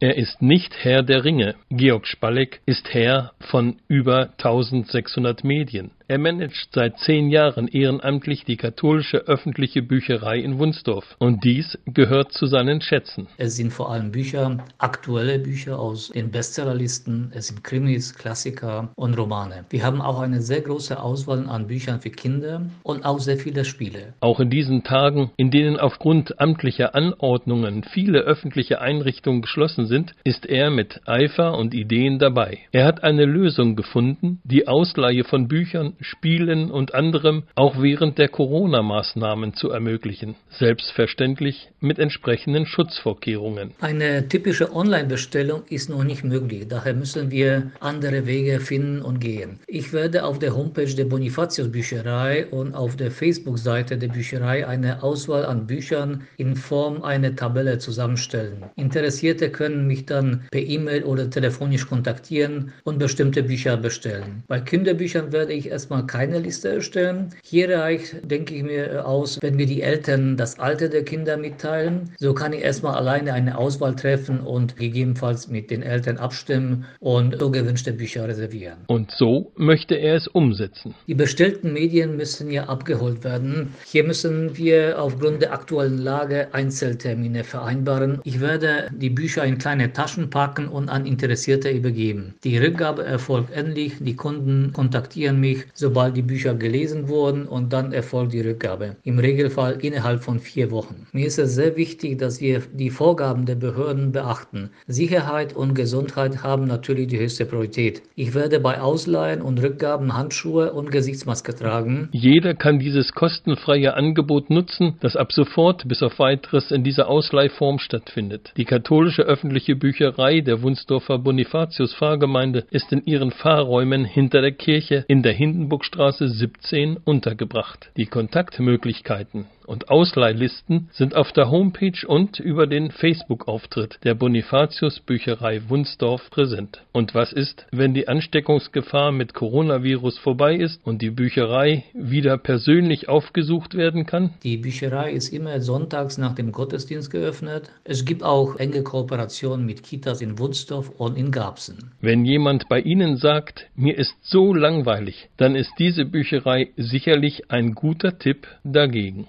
Er ist nicht Herr der Ringe. Georg Spalleck ist Herr von über 1600 Medien. Er managt seit zehn Jahren ehrenamtlich die katholische öffentliche Bücherei in Wunsdorf. Und dies gehört zu seinen Schätzen. Es sind vor allem Bücher, aktuelle Bücher aus den Bestsellerlisten. Es sind Krimis, Klassiker und Romane. Wir haben auch eine sehr große Auswahl an Büchern für Kinder und auch sehr viele Spiele. Auch in diesen Tagen, in denen aufgrund amtlicher Anordnungen viele öffentliche Einrichtungen geschlossen sind, ist er mit Eifer und Ideen dabei. Er hat eine Lösung gefunden, die Ausleihe von Büchern Spielen und anderem auch während der Corona-Maßnahmen zu ermöglichen, selbstverständlich mit entsprechenden Schutzvorkehrungen. Eine typische Online-Bestellung ist noch nicht möglich, daher müssen wir andere Wege finden und gehen. Ich werde auf der Homepage der Bonifatius Bücherei und auf der Facebook-Seite der Bücherei eine Auswahl an Büchern in Form einer Tabelle zusammenstellen. Interessierte können mich dann per E-Mail oder telefonisch kontaktieren und bestimmte Bücher bestellen. Bei Kinderbüchern werde ich erst erstmal keine Liste erstellen. Hier reicht, denke ich mir, aus, wenn mir die Eltern das Alter der Kinder mitteilen. So kann ich erstmal alleine eine Auswahl treffen und gegebenenfalls mit den Eltern abstimmen und so gewünschte Bücher reservieren. Und so möchte er es umsetzen. Die bestellten Medien müssen ja abgeholt werden. Hier müssen wir aufgrund der aktuellen Lage Einzeltermine vereinbaren. Ich werde die Bücher in kleine Taschen packen und an Interessierte übergeben. Die Rückgabe erfolgt endlich. Die Kunden kontaktieren mich, sobald die Bücher gelesen wurden und dann erfolgt die Rückgabe. Im Regelfall innerhalb von vier Wochen. Mir ist es sehr wichtig, dass wir die Vorgaben der Behörden beachten. Sicherheit und Gesundheit haben natürlich die höchste Priorität. Ich werde bei Ausleihen und Rückgaben Handschuhe und Gesichtsmaske tragen. Jeder kann dieses kostenfreie Angebot nutzen, das ab sofort bis auf weiteres in dieser Ausleihform stattfindet. Die katholische öffentliche Bücherei der Wunsdorfer Bonifatius Pfarrgemeinde ist in ihren Pfarrräumen hinter der Kirche in der Hintergrund Hindenburgstraße 17 untergebracht. Die Kontaktmöglichkeiten und Ausleihlisten sind auf der Homepage und über den Facebook-Auftritt der Bonifatius Bücherei Wunsdorf präsent. Und was ist, wenn die Ansteckungsgefahr mit Coronavirus vorbei ist und die Bücherei wieder persönlich aufgesucht werden kann? Die Bücherei ist immer sonntags nach dem Gottesdienst geöffnet. Es gibt auch enge Kooperationen mit Kitas in Wunsdorf und in Garbsen. Wenn jemand bei Ihnen sagt, mir ist so langweilig, dann ist diese Bücherei sicherlich ein guter Tipp dagegen.